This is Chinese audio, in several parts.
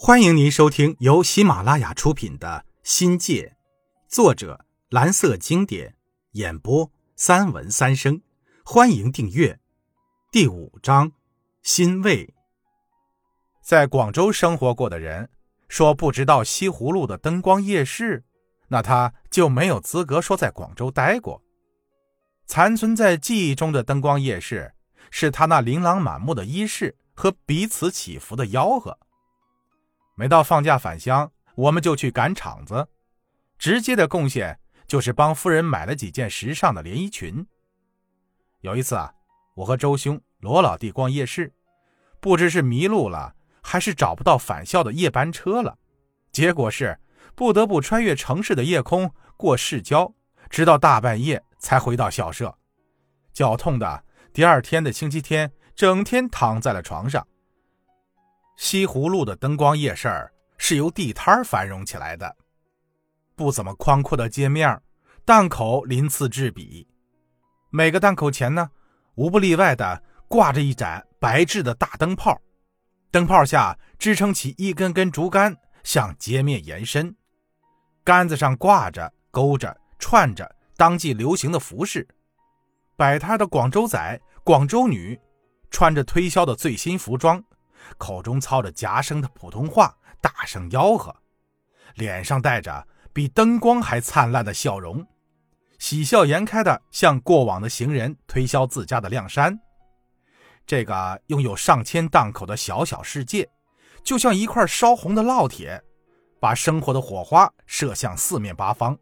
欢迎您收听由喜马拉雅出品的《新界》，作者蓝色经典，演播三文三生。欢迎订阅。第五章：欣慰。在广州生活过的人说不知道西湖路的灯光夜市，那他就没有资格说在广州待过。残存在记忆中的灯光夜市，是他那琳琅满目的衣饰和彼此起伏的吆喝。每到放假返乡，我们就去赶场子，直接的贡献就是帮夫人买了几件时尚的连衣裙。有一次啊，我和周兄、罗老弟逛夜市，不知是迷路了，还是找不到返校的夜班车了，结果是不得不穿越城市的夜空，过市郊，直到大半夜才回到校舍，脚痛的第二天的星期天，整天躺在了床上。西湖路的灯光夜市是由地摊繁荣起来的，不怎么宽阔的街面，档口鳞次栉比，每个档口前呢，无不例外的挂着一盏白炽的大灯泡，灯泡下支撑起一根根竹竿，向街面延伸，杆子上挂着、勾着、串着当季流行的服饰，摆摊的广州仔、广州女，穿着推销的最新服装。口中操着夹生的普通话，大声吆喝，脸上带着比灯光还灿烂的笑容，喜笑颜开的向过往的行人推销自家的亮衫。这个拥有上千档口的小小世界，就像一块烧红的烙铁，把生活的火花射向四面八方，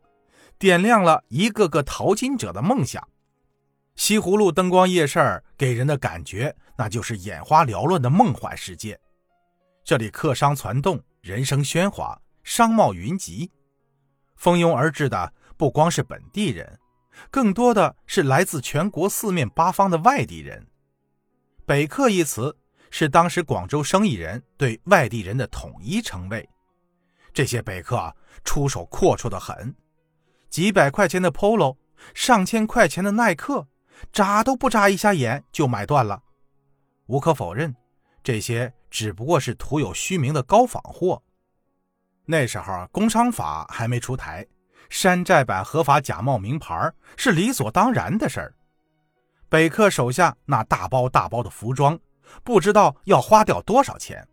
点亮了一个个淘金者的梦想。西湖路灯光夜市给人的感觉，那就是眼花缭乱的梦幻世界。这里客商攒动，人声喧哗，商贸云集，蜂拥而至的不光是本地人，更多的是来自全国四面八方的外地人。北客一词是当时广州生意人对外地人的统一称谓。这些北客出手阔绰的很，几百块钱的 Polo，上千块钱的耐克。眨都不眨一下眼就买断了，无可否认，这些只不过是徒有虚名的高仿货。那时候工商法还没出台，山寨版合法假冒名牌是理所当然的事儿。北客手下那大包大包的服装，不知道要花掉多少钱。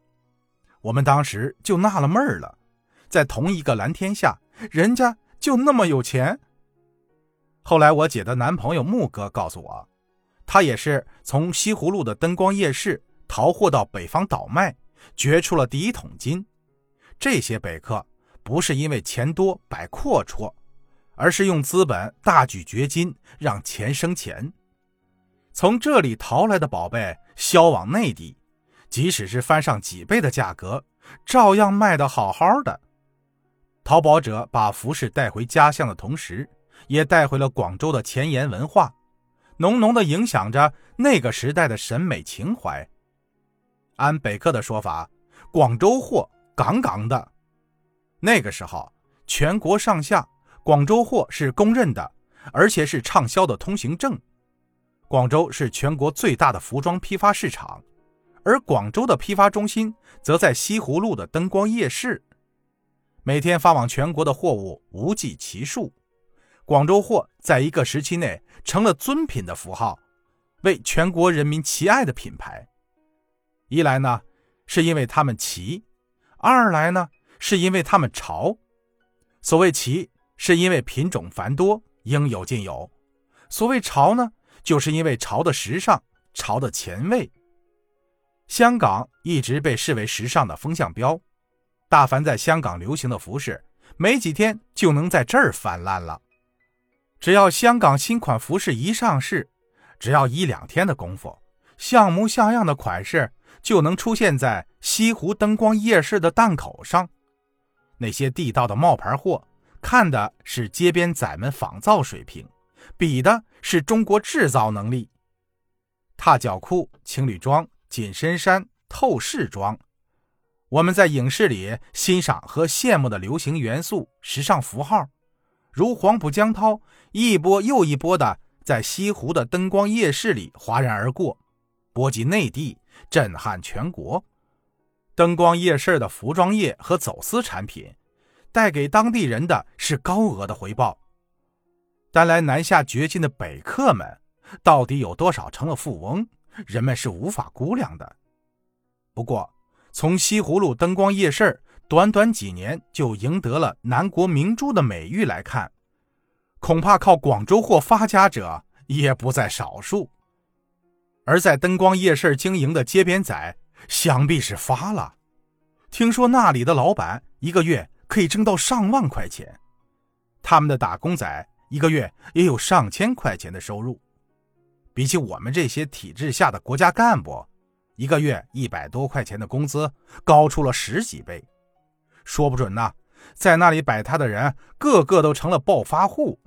我们当时就纳了闷儿了，在同一个蓝天下，人家就那么有钱。后来，我姐的男朋友木哥告诉我，他也是从西湖路的灯光夜市淘货到北方倒卖，掘出了第一桶金。这些北客不是因为钱多摆阔绰，而是用资本大举掘金，让钱生钱。从这里淘来的宝贝销往内地，即使是翻上几倍的价格，照样卖得好好的。淘宝者把服饰带回家乡的同时，也带回了广州的前沿文化，浓浓的影响着那个时代的审美情怀。按北客的说法，广州货杠杠的。那个时候，全国上下广州货是公认的，而且是畅销的通行证。广州是全国最大的服装批发市场，而广州的批发中心则在西湖路的灯光夜市，每天发往全国的货物无计其数。广州货在一个时期内成了尊品的符号，为全国人民齐爱的品牌。一来呢，是因为他们齐；二来呢，是因为他们潮。所谓齐，是因为品种繁多，应有尽有；所谓潮呢，就是因为潮的时尚，潮的前卫。香港一直被视为时尚的风向标，大凡在香港流行的服饰，没几天就能在这儿泛滥了。只要香港新款服饰一上市，只要一两天的功夫，像模像样的款式就能出现在西湖灯光夜市的档口上。那些地道的冒牌货，看的是街边仔们仿造水平，比的是中国制造能力。踏脚裤、情侣装、紧身衫、透视装，我们在影视里欣赏和羡慕的流行元素、时尚符号。如黄浦江涛，一波又一波的在西湖的灯光夜市里哗然而过，波及内地，震撼全国。灯光夜市的服装业和走私产品，带给当地人的是高额的回报。但来南下掘金的北客们，到底有多少成了富翁，人们是无法估量的。不过，从西湖路灯光夜市短短几年就赢得了南国明珠的美誉来看，恐怕靠广州货发家者也不在少数。而在灯光夜市经营的街边仔，想必是发了。听说那里的老板一个月可以挣到上万块钱，他们的打工仔一个月也有上千块钱的收入。比起我们这些体制下的国家干部，一个月一百多块钱的工资高出了十几倍。说不准呐，在那里摆摊的人个个都成了暴发户。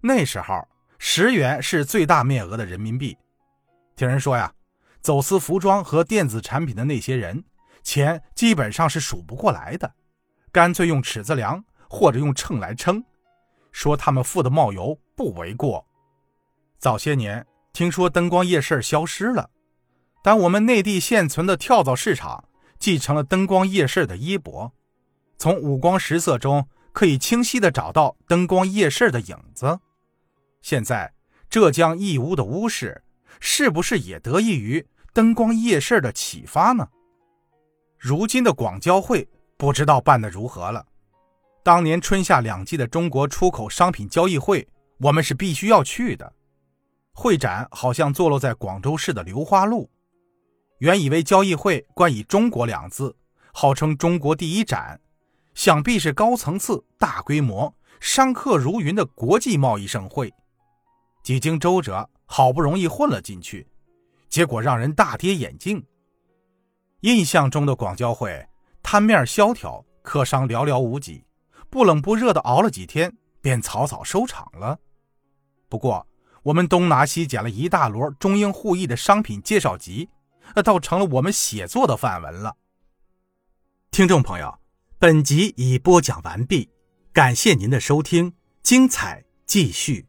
那时候十元是最大面额的人民币。听人说呀，走私服装和电子产品的那些人，钱基本上是数不过来的，干脆用尺子量或者用秤来称，说他们富的冒油不为过。早些年听说灯光夜市消失了，但我们内地现存的跳蚤市场继承了灯光夜市的衣钵，从五光十色中可以清晰的找到灯光夜市的影子。现在浙江义乌的乌市。是不是也得益于灯光夜市的启发呢？如今的广交会不知道办得如何了。当年春夏两季的中国出口商品交易会，我们是必须要去的。会展好像坐落在广州市的流花路。原以为交易会冠以“中国”两字，号称中国第一展，想必是高层次、大规模、商客如云的国际贸易盛会。几经周折。好不容易混了进去，结果让人大跌眼镜。印象中的广交会摊面萧条，客商寥寥无几，不冷不热的熬了几天，便草草收场了。不过，我们东拿西捡了一大摞中英互译的商品介绍集，那倒成了我们写作的范文了。听众朋友，本集已播讲完毕，感谢您的收听，精彩继续。